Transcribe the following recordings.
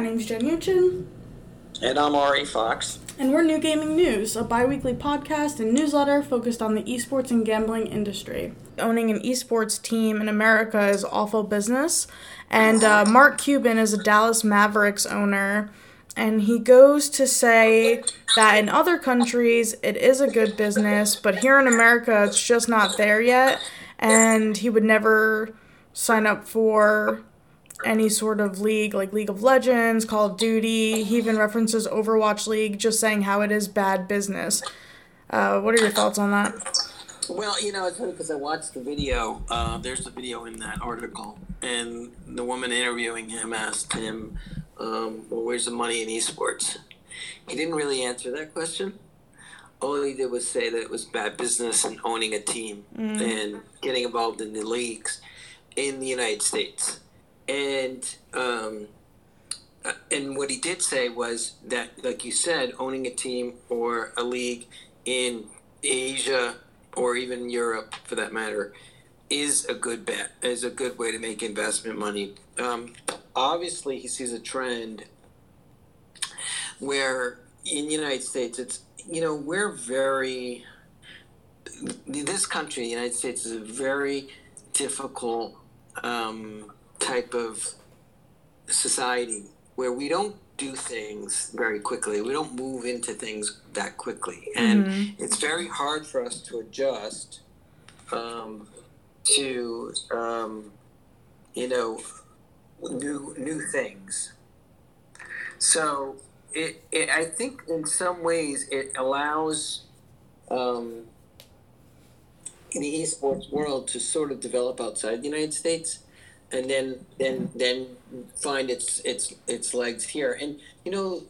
My name's Jen Yuchin. And I'm Ari Fox. And we're New Gaming News, a bi weekly podcast and newsletter focused on the esports and gambling industry. Owning an esports team in America is awful business, and uh, Mark Cuban is a Dallas Mavericks owner. And he goes to say that in other countries it is a good business, but here in America it's just not there yet. And he would never sign up for any sort of league like League of Legends, Call of Duty. He even references Overwatch League, just saying how it is bad business. Uh, what are your thoughts on that? Well, you know, it's funny because I watched the video. Uh, there's a video in that article, and the woman interviewing him asked him, um, "Well, where's the money in esports?" He didn't really answer that question. All he did was say that it was bad business and owning a team mm. and getting involved in the leagues in the United States and um, uh, and what he did say was that, like you said, owning a team or a league in Asia or even Europe, for that matter, is a good bet. Is a good way to make investment money. Um, obviously, he sees a trend where in the United States, it's you know we're very this country, the United States, is a very difficult um, type of society where we don't do things very quickly. We don't move into things that quickly, and mm-hmm. it's very hard for us to adjust um, to um, you know new new things. So it, it I think in some ways it allows um, the esports world to sort of develop outside the United States and then then then find its its its legs here. And you know,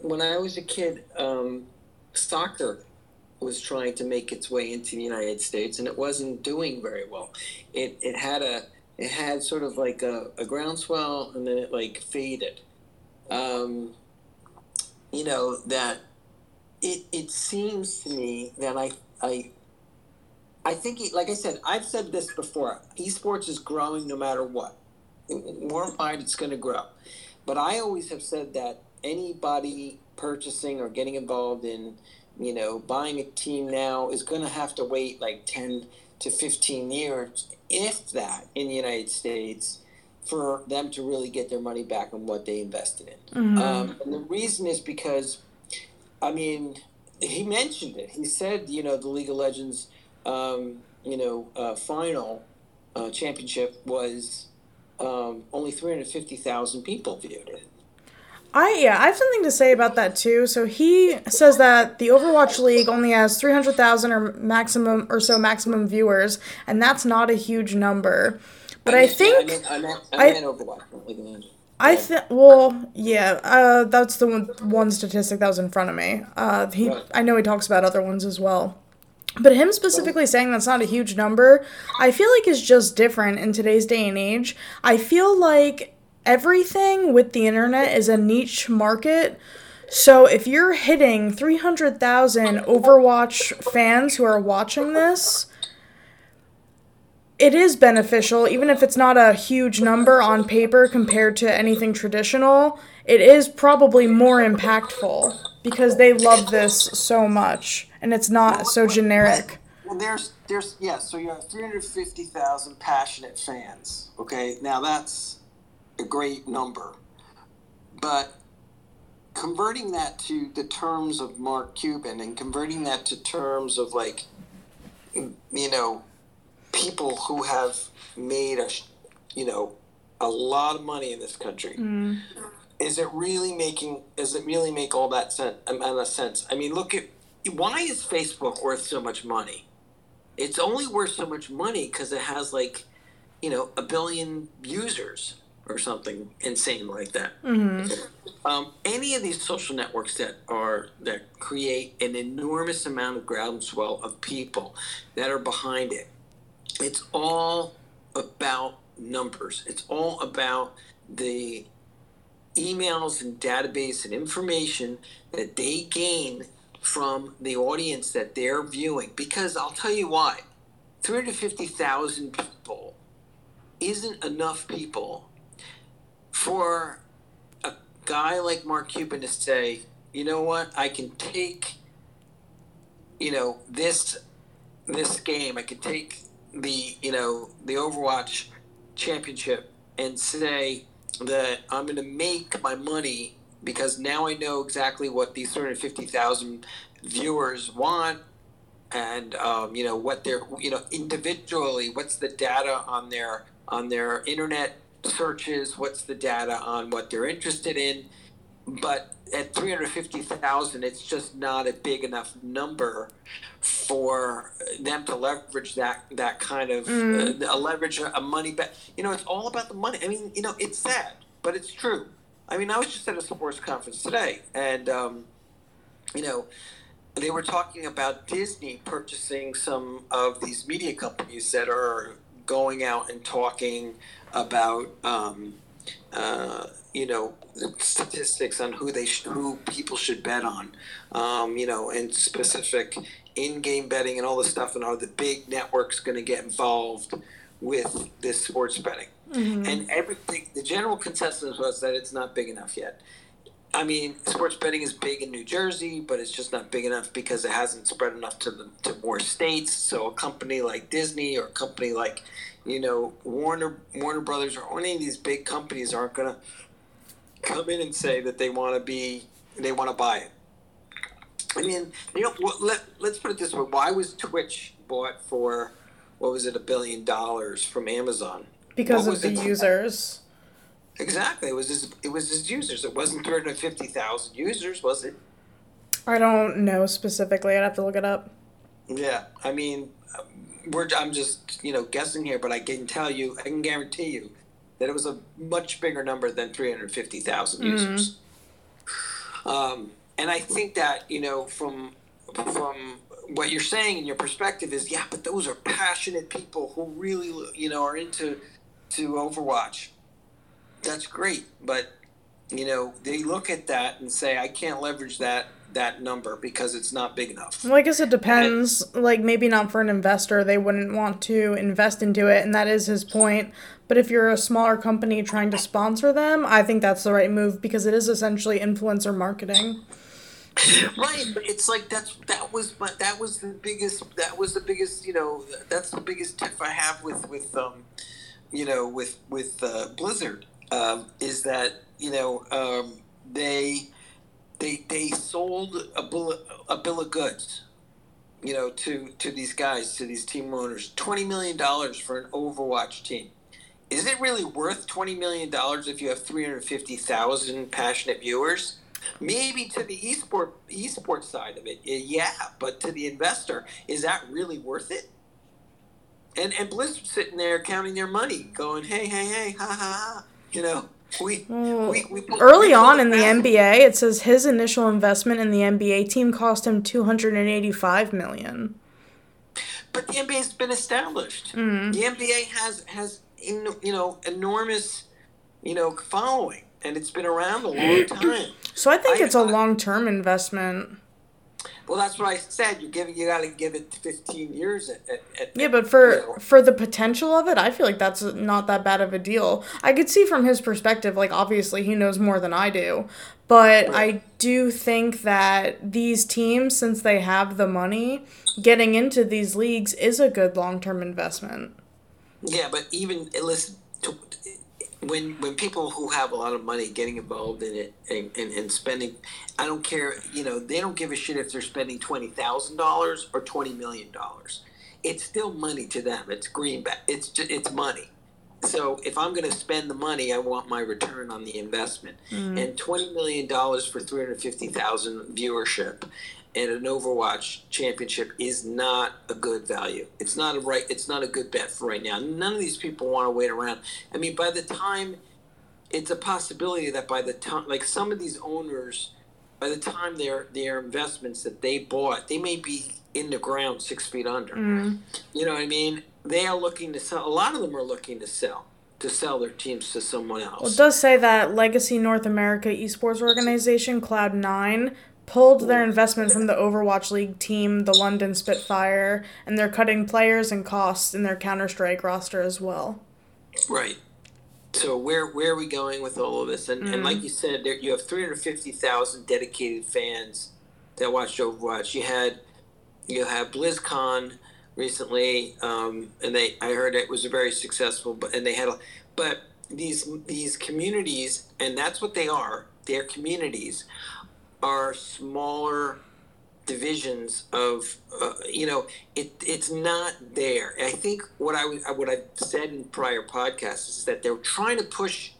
when I was a kid, um, soccer was trying to make its way into the United States, and it wasn't doing very well. It it had a it had sort of like a, a groundswell, and then it like faded. Um, you know that it it seems to me that I I I think, like I said, I've said this before. Esports is growing no matter what. Worldwide, it's going to grow. But I always have said that anybody purchasing or getting involved in, you know, buying a team now is going to have to wait like 10 to 15 years, if that, in the United States, for them to really get their money back on what they invested in. Mm-hmm. Um, and the reason is because, I mean, he mentioned it. He said, you know, the League of Legends um, you know, uh, final uh, championship was um, only 350,000 people viewed it. I yeah, I have something to say about that too. So he says that the Overwatch League only has 300,000 or maximum or so maximum viewers, and that's not a huge number. But I, I think yeah, I, I, meant, I, Overwatch. I think well, yeah, uh, that's the one, one statistic that was in front of me. Uh, he. I know he talks about other ones as well. But him specifically saying that's not a huge number, I feel like is just different in today's day and age. I feel like everything with the internet is a niche market. So if you're hitting 300,000 Overwatch fans who are watching this, it is beneficial, even if it's not a huge number on paper compared to anything traditional. It is probably more impactful because they love this so much and it's not so generic. Well, there's there's yeah. So you have 350,000 passionate fans. Okay, now that's a great number, but converting that to the terms of Mark Cuban and converting that to terms of like, you know, people who have made a, you know, a lot of money in this country. Mm. Is it really making? Does it really make all that sense? Um, sense? I mean, look at why is Facebook worth so much money? It's only worth so much money because it has like, you know, a billion users or something insane like that. Mm-hmm. Um, any of these social networks that are that create an enormous amount of groundswell of people that are behind it, it's all about numbers. It's all about the emails and database and information that they gain from the audience that they're viewing. Because I'll tell you why. 350,000 people isn't enough people for a guy like Mark Cuban to say, you know what, I can take, you know, this this game, I can take the you know the Overwatch championship and say that I'm going to make my money because now I know exactly what these 350,000 viewers want and um, you know what they're you know individually what's the data on their on their internet searches what's the data on what they're interested in but at 350,000 it's just not a big enough number for them to leverage that that kind of mm. uh, a leverage a money bet. You know it's all about the money. I mean you know it's sad but it's true. I mean i was just at a sports conference today and um, you know they were talking about disney purchasing some of these media companies that are going out and talking about um, uh, you know statistics on who they sh- who people should bet on, um, you know, and specific in-game betting and all this stuff, and are the big networks going to get involved with this sports betting? Mm-hmm. And everything, the general consensus was that it's not big enough yet. I mean, sports betting is big in New Jersey, but it's just not big enough because it hasn't spread enough to the to more states. So a company like Disney or a company like, you know, Warner Warner Brothers or any of these big companies aren't going to come in and say that they want to be they want to buy it. I mean, you know, let let's put it this way: Why was Twitch bought for what was it a billion dollars from Amazon? Because what of the users. Exactly, it was his, it was his users. It wasn't three hundred fifty thousand users, was it? I don't know specifically. I'd have to look it up. Yeah, I mean, we're I'm just you know guessing here, but I can tell you, I can guarantee you that it was a much bigger number than 350,000 mm-hmm. users. Um, and I think that, you know, from, from what you're saying and your perspective is, yeah, but those are passionate people who really, you know, are into to Overwatch. That's great. But, you know, they look at that and say, I can't leverage that that number because it's not big enough. Well, I guess it depends. And, like maybe not for an investor, they wouldn't want to invest into it, and that is his point. But if you're a smaller company trying to sponsor them, I think that's the right move because it is essentially influencer marketing. Right, but it's like that's that was my, that was the biggest that was the biggest you know that's the biggest tip I have with with um you know with with uh, Blizzard um, is that you know um, they they they sold a bill a bill of goods you know to to these guys to these team owners 20 million dollars for an overwatch team is it really worth $20 million if you have 350,000 passionate viewers? Maybe to the esport esport side of it, yeah, but to the investor, is that really worth it? And and Blizzard sitting there counting their money, going, "Hey, hey, hey, ha ha ha," you know. We, we, we put, early on in the NBA, it says his initial investment in the NBA team cost him two hundred and eighty-five million. But the NBA's been established. Mm-hmm. The NBA has has in, you know enormous you know following and it's been around a long time so i think I, it's a long-term investment well that's what i said. You give you got to give it 15 years at, at, at yeah but for you know. for the potential of it i feel like that's not that bad of a deal. I could see from his perspective like obviously he knows more than i do but i do think that these teams since they have the money getting into these leagues is a good long-term investment. Yeah, but even listen, to, when when people who have a lot of money getting involved in it and, and, and spending, I don't care. You know, they don't give a shit if they're spending twenty thousand dollars or twenty million dollars. It's still money to them. It's greenback. It's just, it's money. So if I'm going to spend the money, I want my return on the investment. Mm. And twenty million dollars for three hundred fifty thousand viewership and an Overwatch championship is not a good value. It's not a right. It's not a good bet for right now. None of these people want to wait around. I mean, by the time it's a possibility that by the time, like some of these owners, by the time their their investments that they bought, they may be in the ground six feet under. Mm. You know what I mean? They are looking to sell. A lot of them are looking to sell to sell their teams to someone else. Well, it does say that Legacy North America esports organization Cloud9 pulled their investment from the Overwatch League team, the London Spitfire, and they're cutting players and costs in their Counter Strike roster as well. Right. so where where are we going with all of this? And, and like you said, there you have three hundred fifty thousand dedicated fans that watched Overwatch. You had you had BlizzCon recently, um, and they I heard it was very successful. But and they had, a, but these these communities, and that's what they are. They're communities, are smaller divisions of uh, you know it it's not there. I think what i what i've said in prior podcasts is that they're trying to push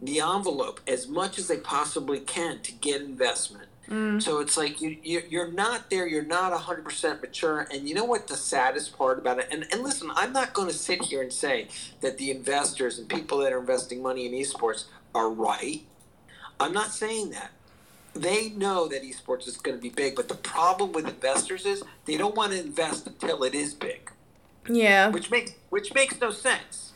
the envelope as much as they possibly can to get investment. Mm. so it's like you, you you're not there you're not 100% mature. And you know what the saddest part about it and, and listen i'm not going to sit here and say that the investors and people that are investing money in esports are right. I'm not saying that they know that esports is going to be big, but the problem with investors is they don't want to invest until it is big, Yeah. which makes which makes no sense.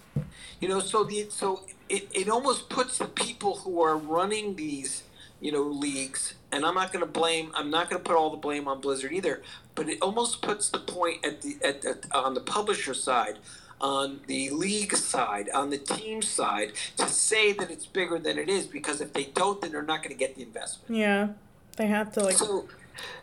You know, so the so it, it almost puts the people who are running these you know leagues, and I'm not going to blame I'm not going to put all the blame on Blizzard either, but it almost puts the point at the at, at on the publisher side. On the league side, on the team side, to say that it's bigger than it is, because if they don't, then they're not going to get the investment. Yeah. They have to like So,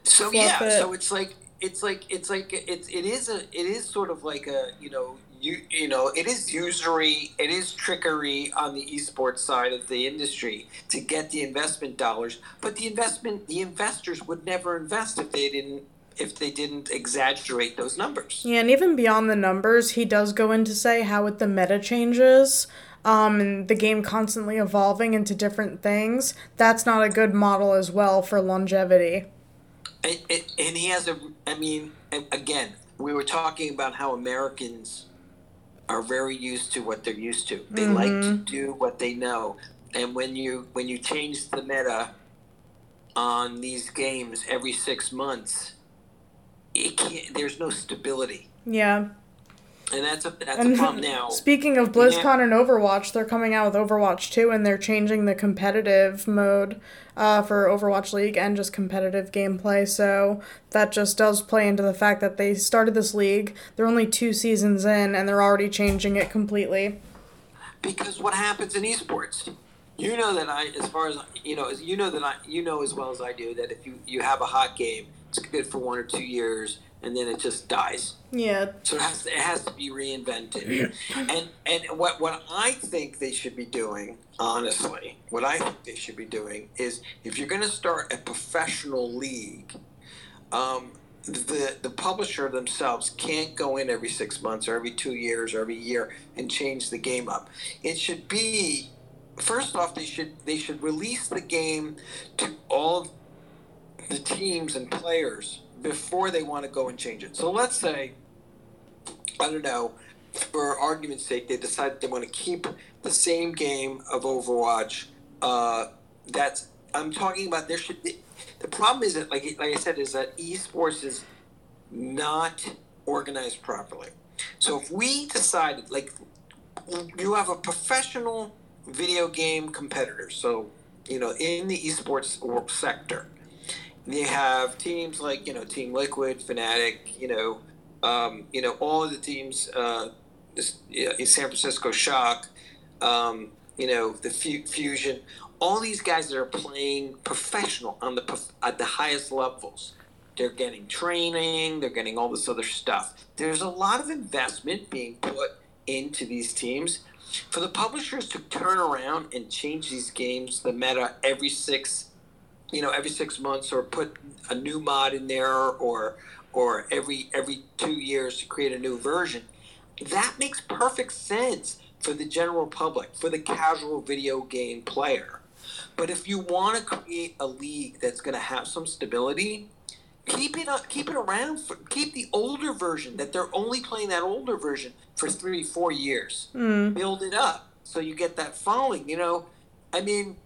so yeah, it. so it's like it's like it's like it's it is a it is sort of like a you know you you know it is usury it is trickery on the esports side of the industry to get the investment dollars, but the investment the investors would never invest if they didn't if they didn't exaggerate those numbers. Yeah, and even beyond the numbers, he does go in to say how with the meta changes, um, and the game constantly evolving into different things, that's not a good model as well for longevity. And, and, and he has a, I mean, again, we were talking about how Americans are very used to what they're used to. They like to do what they know. And when you when you change the meta on these games every six months, it can't. There's no stability, Yeah. and that's a that's a And problem now. speaking of BlizzCon and Overwatch, they're coming out with Overwatch 2 and they're changing the competitive mode uh, for Overwatch League and just competitive gameplay. So that just does play into the fact that they started this league. They're only two seasons in and they're already changing it completely. because what happens in esports you know that i as far as you know as you know that i you know as well as i do that if you you have a hot game it's good for one or two years and then it just dies Yeah. so it has to, it has to be reinvented and and what what i think they should be doing honestly what i think they should be doing is if you're going to start a professional league um, the the publisher themselves can't go in every six months or every two years or every year and change the game up. It should be first off they should they should release the game to all the teams and players before they want to go and change it. So let's say I don't know for argument's sake they decide they want to keep the same game of Overwatch uh, that's I'm talking about there should be the problem is that like like I said is that esports is not organized properly. So if we decided like you have a professional video game competitor, so you know in the esports sector, they have teams like you know Team Liquid, Fnatic, you know, um, you know all of the teams, uh, San Francisco Shock, um, you know the Fu- Fusion, all these guys that are playing professional on the at the highest levels. They're getting training. They're getting all this other stuff. There's a lot of investment being put into these teams. For the publishers to turn around and change these games, the meta every six, you know, every six months, or put a new mod in there, or or every every two years to create a new version, that makes perfect sense for the general public, for the casual video game player. But if you want to create a league that's going to have some stability, keep it up, keep it around. For, keep the older version that they're only playing that older version for three, four years. Mm. Build it up so you get that following. You know, I mean,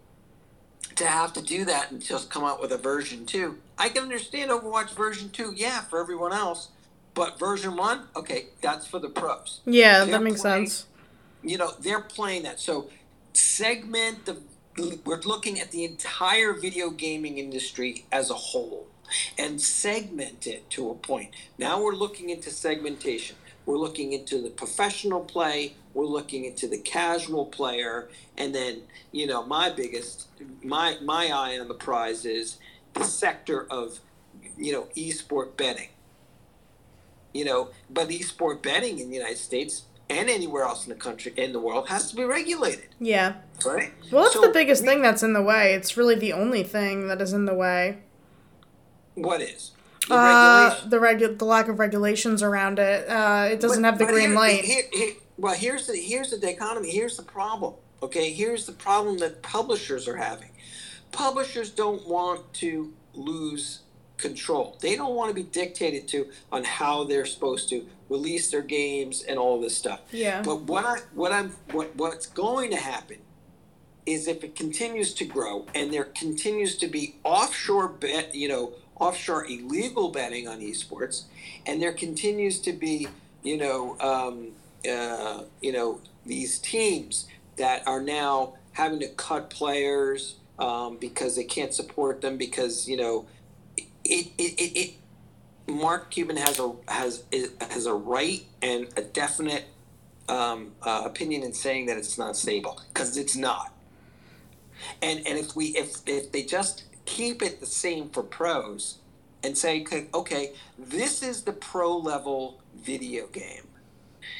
to have to do that and just come out with a version two, I can understand Overwatch version two, yeah, for everyone else. But version one, okay, that's for the pros Yeah, They're that makes playing- sense. you know they're playing that so segment the we're looking at the entire video gaming industry as a whole and segment it to a point. Now we're looking into segmentation. We're looking into the professional play. We're looking into the casual player, and then you know my biggest my my eye on the prize is the sector of you know esport betting. You know, but esport betting in the United States and anywhere else in the country in the world has to be regulated. Yeah. Right. Well, that's so, the biggest thing that's in the way. It's really the only thing that is in the way. What is? The uh, the regu- the lack of regulations around it. Uh, it doesn't but, have the green here, light. Here, here, well, here's the here's the dichotomy. Here's the problem. Okay, here's the problem that publishers are having. Publishers don't want to lose control. They don't want to be dictated to on how they're supposed to release their games and all this stuff. Yeah. But what I what I'm what what's going to happen is if it continues to grow and there continues to be offshore bet, you know, offshore illegal betting on esports, and there continues to be, you know, um, uh, you know, these teams that are now having to cut players um, because they can't support them because you know, it it, it, it Mark Cuban has a has has a right and a definite um, uh, opinion in saying that it's not stable because it's not. And and if we if if they just keep it the same for pros and say okay this is the pro level video game.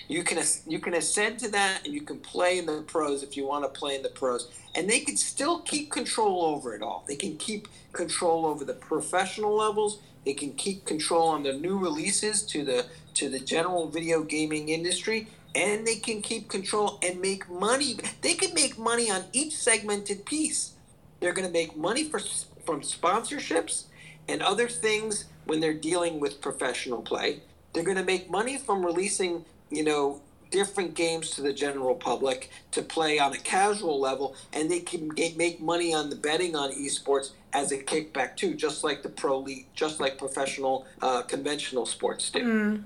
You can you can ascend to that and you can play in the pros if you want to play in the pros. And they can still keep control over it all. They can keep control over the professional levels. They can keep control on the new releases to the to the general video gaming industry, and they can keep control and make money. They can make money on each segmented piece. They're going to make money for from sponsorships and other things when they're dealing with professional play. They're going to make money from releasing, you know, different games to the general public to play on a casual level, and they can get, make money on the betting on esports as a kickback too, just like the pro league, just like professional uh, conventional sports do. Mm.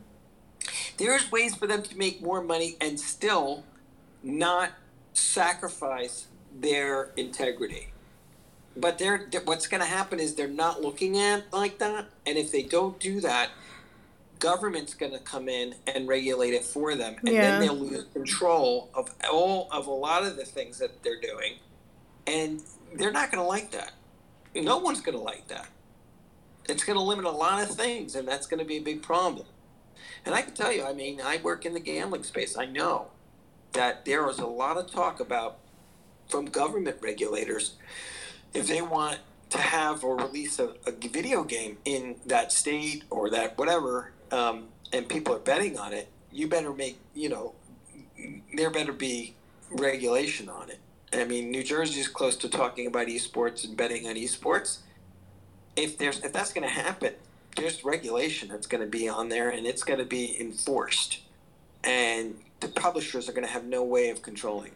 There's ways for them to make more money and still not sacrifice their integrity. But they're, what's going to happen is they're not looking at like that, and if they don't do that, government's going to come in and regulate it for them, and yeah. then they'll lose control of all of a lot of the things that they're doing, and they're not going to like that. No one's going to like that. It's going to limit a lot of things, and that's going to be a big problem. And I can tell you, I mean, I work in the gambling space. I know that there is a lot of talk about from government regulators if they want to have or release a, a video game in that state or that whatever, um, and people are betting on it, you better make, you know, there better be regulation on it. I mean, New Jersey is close to talking about esports and betting on esports. If there's if that's going to happen, there's regulation that's going to be on there, and it's going to be enforced, and the publishers are going to have no way of controlling.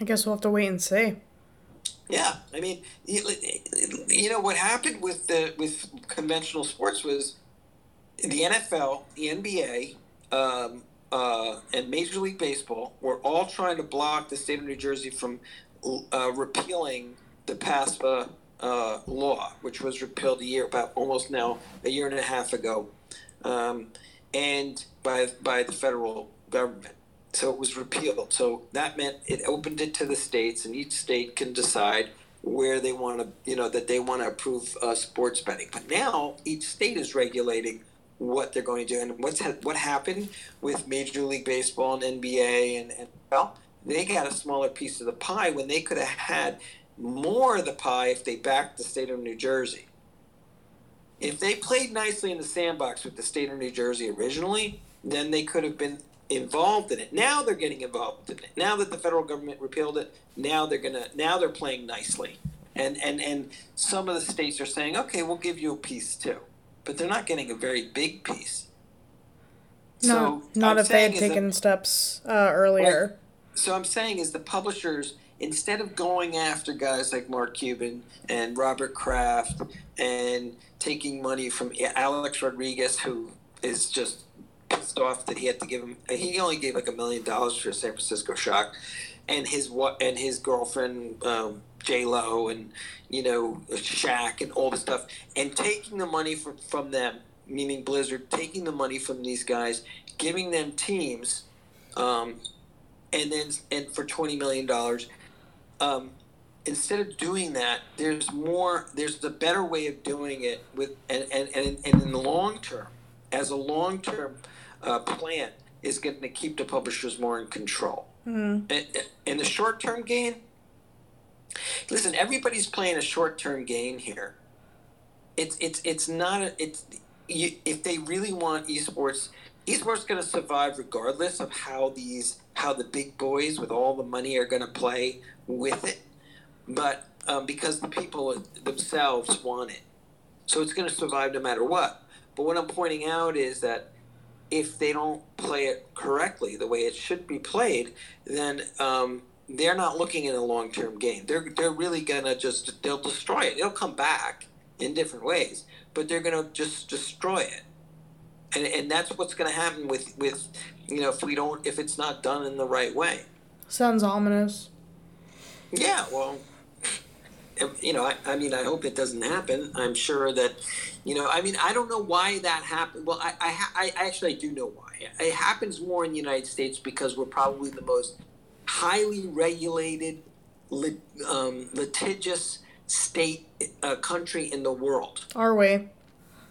I guess we'll have to wait and see. Yeah, I mean, you, you know what happened with the with conventional sports was the NFL, the NBA, um, uh, and Major League Baseball were all trying to block the state of New Jersey from uh, repealing the PASPA uh, law, which was repealed a year about almost now a year and a half ago, um, and by by the federal government. So it was repealed. So that meant it opened it to the states, and each state can decide where they want to, you know, that they want to approve uh, sports betting. But now each state is regulating what they're going to do. And what's ha- what happened with Major League Baseball and NBA and, and well, they got a smaller piece of the pie when they could have had more of the pie if they backed the state of New Jersey. If they played nicely in the sandbox with the state of New Jersey originally, then they could have been involved in it. Now they're getting involved in it. Now that the federal government repealed it, now they're gonna now they're playing nicely. And and and some of the states are saying, okay, we'll give you a piece too but they're not getting a very big piece. No, so not I'm if they had taken that, steps uh, earlier. so I'm saying is the publishers instead of going after guys like Mark Cuban and Robert Kraft and taking money from Alex Rodriguez, who is just off that he had to give him. He only gave like a million dollars for San Francisco Shock, and his what and his girlfriend um, J Lo and you know Shaq and all the stuff, and taking the money from from them, meaning Blizzard, taking the money from these guys, giving them teams, um, and then and for twenty million dollars. Um, instead of doing that, there's more. There's a better way of doing it with, and and, and, and in the long term, as a long term uh, plan, is going to keep the publishers more in control. Mm. In, in the short term gain, listen, everybody's playing a short term game here. It's it's it's not a, it's you, if they really want esports, esports going to survive regardless of how these how the big boys with all the money are going to play with it but um, because the people themselves want it. So it's going to survive no matter what. But what I'm pointing out is that if they don't play it correctly, the way it should be played, then um, they're not looking at a long term game. They're, they're really going to just, they'll destroy it. It'll come back in different ways, but they're going to just destroy it. And, and that's what's going to happen with, with, you know, if we don't, if it's not done in the right way. Sounds ominous. Yeah, well, you know, I, I, mean, I hope it doesn't happen. I'm sure that, you know, I mean, I don't know why that happened. Well, I, I, I actually I do know why. It happens more in the United States because we're probably the most highly regulated, lit, um, litigious state uh, country in the world. Are we?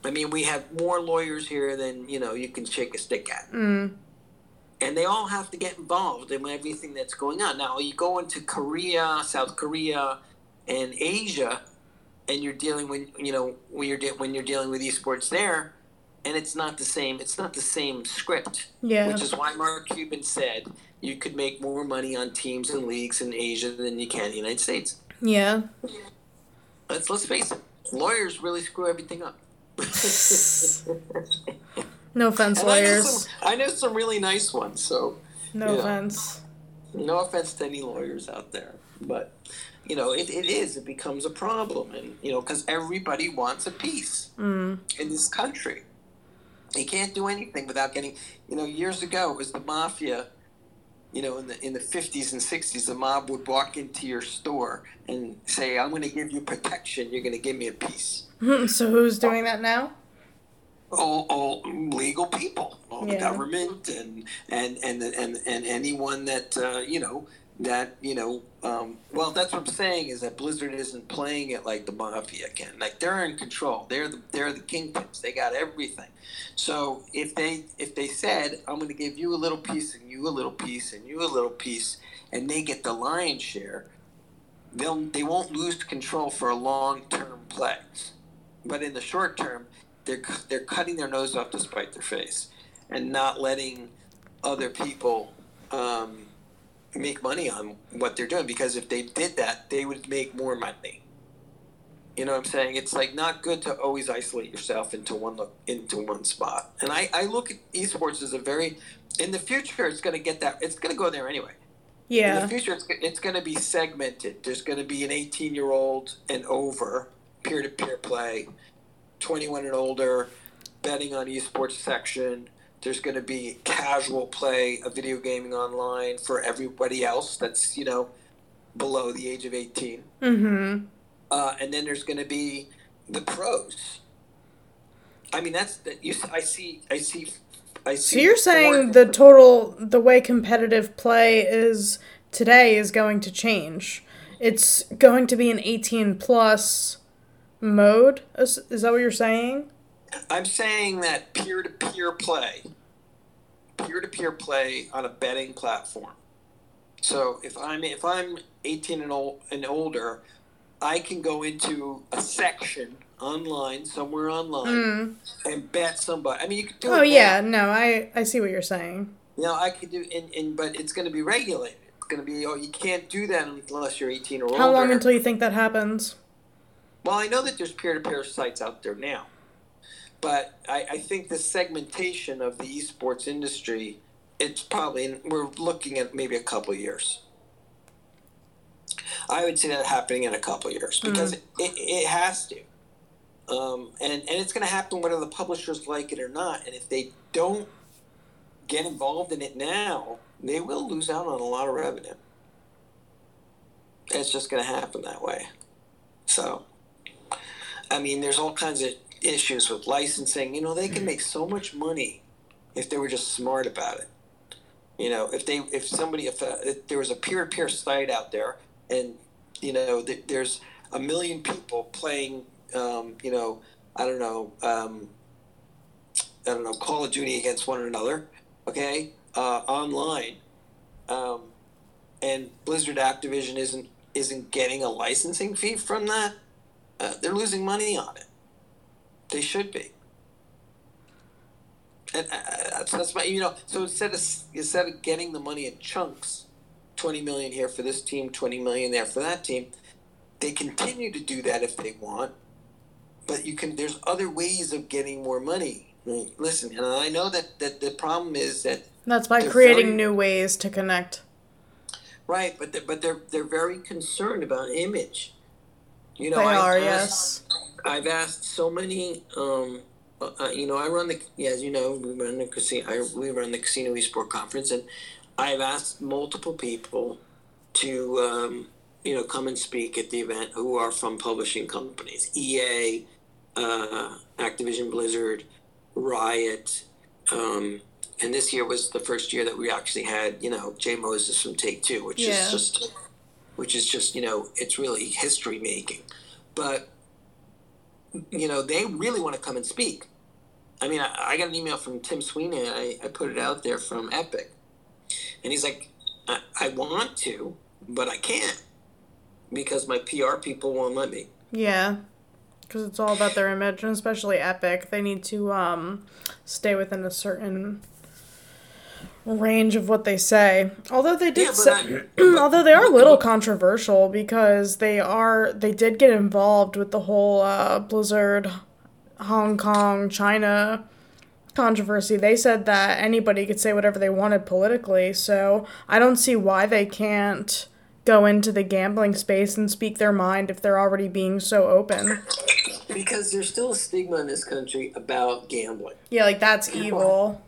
I mean, we have more lawyers here than you know you can shake a stick at. Mm. And they all have to get involved in everything that's going on. Now, you go into Korea, South Korea, and Asia, and you're dealing with you know when you're de- when you're dealing with esports there, and it's not the same. It's not the same script. Yeah. Which is why Mark Cuban said you could make more money on teams and leagues in Asia than you can in the United States. Yeah. Let's let's face it. Lawyers really screw everything up. no offense, and lawyers. I know, some, I know some really nice ones. So. No offense. Know, no offense to any lawyers out there, but you know, it, it is. It becomes a problem, and you know, because everybody wants a piece mm. in this country. You can't do anything without getting. You know, years ago it was the mafia. You know, in the in the fifties and sixties, the mob would walk into your store and say, "I'm going to give you protection. You're going to give me a piece." so who's doing that now? All, all legal people, all yeah. the government, and and and and and anyone that uh, you know that you know um, well that's what i'm saying is that blizzard isn't playing it like the mafia can. Like they're in control. They're the they're the kingpins. They got everything. So if they if they said i'm going to give you a little piece and you a little piece and you a little piece and they get the lion's share they'll they won't lose control for a long term play. But in the short term they're they're cutting their nose off to spite their face and not letting other people um, make money on what they're doing because if they did that, they would make more money. You know what I'm saying? It's like not good to always isolate yourself into one look into one spot. And I, I look at esports as a very in the future it's going to get that it's going to go there anyway. Yeah. In the future it's it's going to be segmented. There's going to be an 18 year old and over peer to peer play, 21 and older betting on esports section there's going to be casual play of video gaming online for everybody else that's, you know, below the age of 18. Mm-hmm. Uh, and then there's going to be the pros. I mean, that's that you. I see. I see. I see. So you're saying the total, the way competitive play is today is going to change. It's going to be an 18 plus mode. Is, is that what you're saying? I'm saying that peer to peer play, peer to peer play on a betting platform. So if I'm if I'm 18 and, old, and older, I can go into a section online somewhere online mm. and bet somebody. I mean, you could do. Oh yeah, no, I I see what you're saying. You know, I could do, and, and but it's going to be regulated. It's going to be. Oh, you can't do that unless you're 18 or older. How long until you think that happens? Well, I know that there's peer to peer sites out there now. But I, I think the segmentation of the esports industry, it's probably we're looking at maybe a couple years. I would see that happening in a couple years because mm-hmm. it, it has to. Um, and, and it's going to happen whether the publishers like it or not. And if they don't get involved in it now, they will lose out on a lot of revenue. It's just going to happen that way. So, I mean, there's all kinds of issues with licensing. You know, they can make so much money if they were just smart about it. You know, if they, if somebody, if, uh, if there was a peer-to-peer site out there, and you know, th- there's a million people playing, um, you know, I don't know, um, I don't know, Call of Duty against one another, okay, uh, online, um, and Blizzard Activision isn't isn't getting a licensing fee from that. Uh, they're losing money on it. They should be. And uh, so that's my, you know, so instead of instead of getting the money in chunks, twenty million here for this team, twenty million there for that team, they continue to do that if they want. But you can. There's other ways of getting more money. Listen, and I know that that the problem is that that's by creating very, new ways to connect. Right, but they're, but they're they're very concerned about image. You know, they I've are. Asked, yes. I've asked so many um, uh, uh, you know, I run the yeah, as you know, we run the casino. I, we run the casino esport conference, and I've asked multiple people to um, you know come and speak at the event who are from publishing companies, EA, uh, Activision Blizzard, Riot, um, and this year was the first year that we actually had you know Jay Moses from Take Two, which yeah. is just which is just you know it's really history making, but you know, they really want to come and speak. I mean, I, I got an email from Tim Sweeney. I, I put it out there from Epic, and he's like, I, I want to, but I can't because my PR people won't let me. Yeah, because it's all about their image, and especially Epic. They need to um, stay within a certain range of what they say. Although they did yeah, say, although they are a little controversial because they are they did get involved with the whole uh, Blizzard Hong Kong China controversy. They said that anybody could say whatever they wanted politically. So I don't see why they can't go into the gambling space and speak their mind if they're already being so open. Because there's still a stigma in this country about gambling. Yeah, like that's evil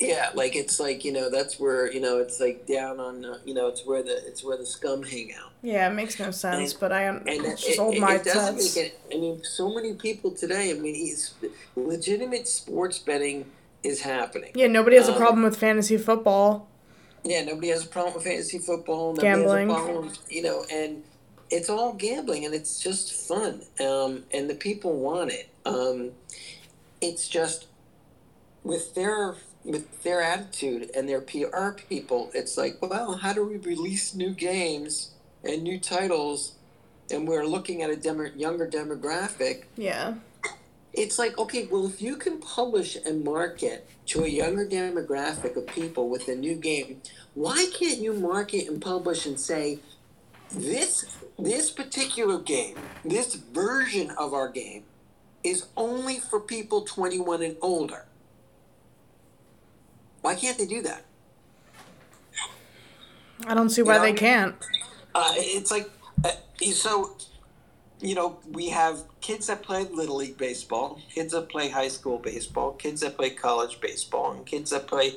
yeah like it's like you know that's where you know it's like down on uh, you know it's where the it's where the scum hang out. Yeah it makes no sense and, but i am and it's it, old it, it doesn't make it, i mean so many people today i mean he's legitimate sports betting is happening. Yeah nobody has um, a problem with fantasy football. Yeah nobody has a problem with fantasy football gambling. problem, you know and it's all gambling and it's just fun um, and the people want it. Um, it's just with their with their attitude and their PR people, it's like, well, how do we release new games and new titles? And we're looking at a demo- younger demographic. Yeah. It's like, okay, well, if you can publish and market to a younger demographic of people with a new game, why can't you market and publish and say, this this particular game, this version of our game, is only for people 21 and older? Why can't they do that? I don't see why you know, they can't. Uh, it's like uh, so. You know, we have kids that play little league baseball, kids that play high school baseball, kids that play college baseball, and kids that play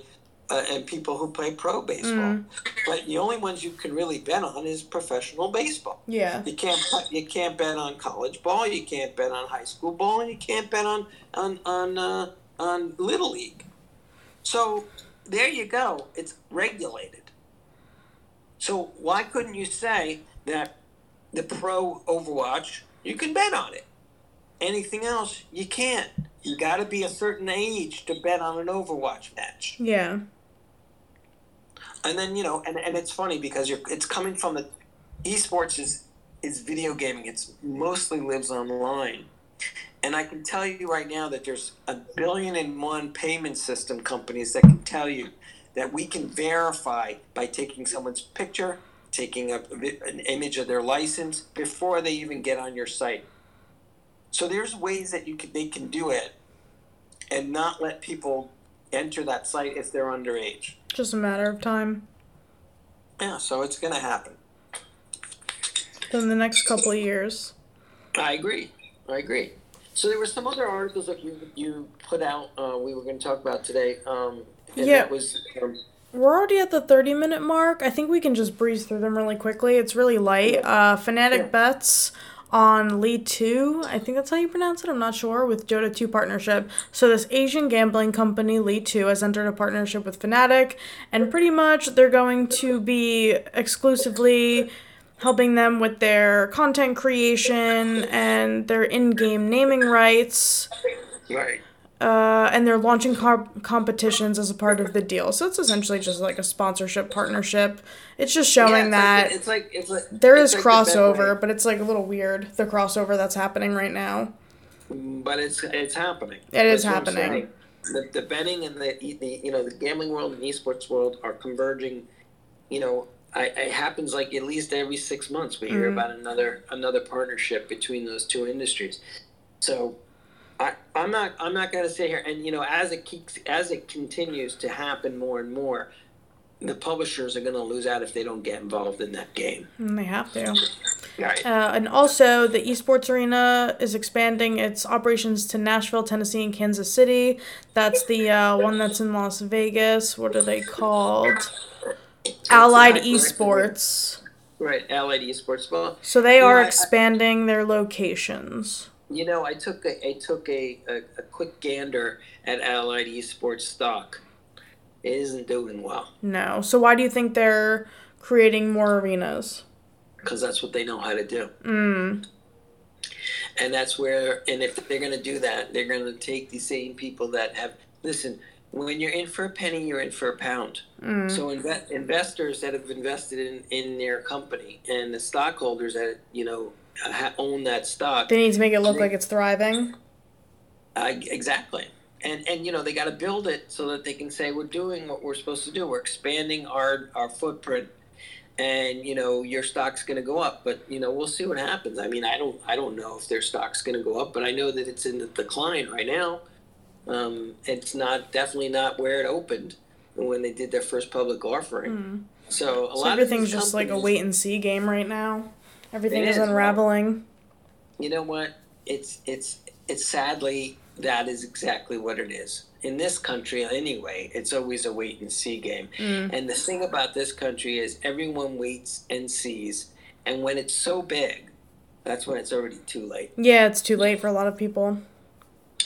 uh, and people who play pro baseball. Mm. But the only ones you can really bet on is professional baseball. Yeah. You can't you can't bet on college ball, you can't bet on high school ball, and you can't bet on on on uh, on little league. So there you go. It's regulated. So why couldn't you say that the pro Overwatch, you can bet on it? Anything else, you can't. You got to be a certain age to bet on an Overwatch match. Yeah. And then you know, and, and it's funny because you're it's coming from the esports is is video gaming. It's mostly lives online, and I can tell you right now that there's a billion and one payment system companies that can tell you that we can verify by taking someone's picture, taking a, an image of their license before they even get on your site. So there's ways that you can, they can do it and not let people enter that site if they're underage. Just a matter of time. Yeah, so it's going to happen. In the next couple of years. I agree. I agree. So there were some other articles that you you put out. Uh, we were going to talk about today. Um, And Yeah. that was um, We're already at the 30 minute mark. I think we can just breeze through them really quickly. It's really light. Uh, Fnatic Yeah. bets on Lee 2, I think that's how you pronounce it, I'm not sure, with Dota 2 partnership. So, this Asian gambling company, Lee 2, has entered a partnership with Fnatic, and pretty much they're going to be exclusively helping them with their content creation and their in game naming rights. right. Uh, and they're launching comp- competitions as a part of the deal. So it's essentially just like a sponsorship partnership. It's just showing Yeah, that it's like it's like there it's is like crossover, but it's like a little weird the crossover that's happening right now. but it's it's happening. It is That's happening. The, the betting and the, the you know the gambling world and esports world are converging. You know, I, it happens like at least every six months we hear Mhm. about another another partnership between those two industries. So. I, I'm not. I'm not going to sit here and you know, as it keeps, as it continues to happen more and more, the publishers are going to lose out if they don't get involved in that game. And they have to. Right. Uh, and also, the esports arena is expanding its operations to Nashville, Tennessee, and Kansas City. That's the uh, one that's in Las Vegas. What are they called? Allied Esports. Right. Allied Esports. Well, So they are I- I- expanding their locations. You know, I took a, I took a, a, a quick gander at Allied Esports stock. It isn't doing well No. So why do you think they're creating more arenas? because that's what they know how to do, Mm. and that's where. And if they're going to do that, they're going to take the same people that have. Listen, when you're in for a penny, you're in for a pound. Mm. So inve- investors that have invested in in their company and the stockholders that you know ha- own that stock They need to make it look like it's thriving. Uh, exactly. And and you know they got to build it so that they can say we're doing what we're supposed to do. We're expanding our our footprint, and you know your stock's going to go up. But you know we'll see what happens. I mean I don't I don't know if their stock's going to go up, but I know that it's in the decline right now. Um, it's not definitely not where it opened when they did their first public offering. Mm. So a So lot everything's just like a wait and see game right now. Everything is is, well- unraveling. you know what it's it's it's sadly that is exactly what it is in this country anyway it's always a wait and see game Mm. and the thing about this country is everyone waits and sees and when it's so big that's when it's already too late Yeah, it's too late for a lot of people.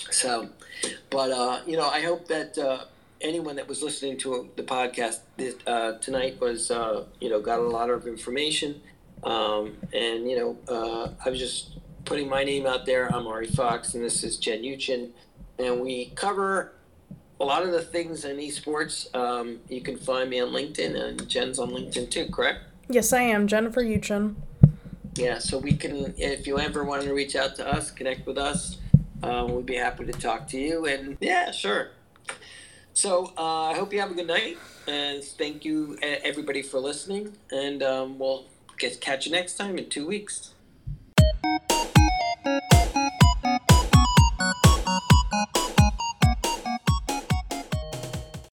so but uh you know i hope that uh anyone that was listening to the podcast this, uh, tonight was uh you know got a lot of information. Um and you know uh i was just putting my name out there. I'm ari fox and this is jen Uchin, and we cover a lot of the things in esports. Um you can find me on linkedin and jen's on linkedin too correct? Yes, I am. Jennifer Uchin. yeah so we can if you ever want to reach out to us connect with us um, we'd be happy to talk to you and yeah sure. So uh, i hope you have a good night and thank you everybody for listening and um, we'll get, catch you next time in two weeks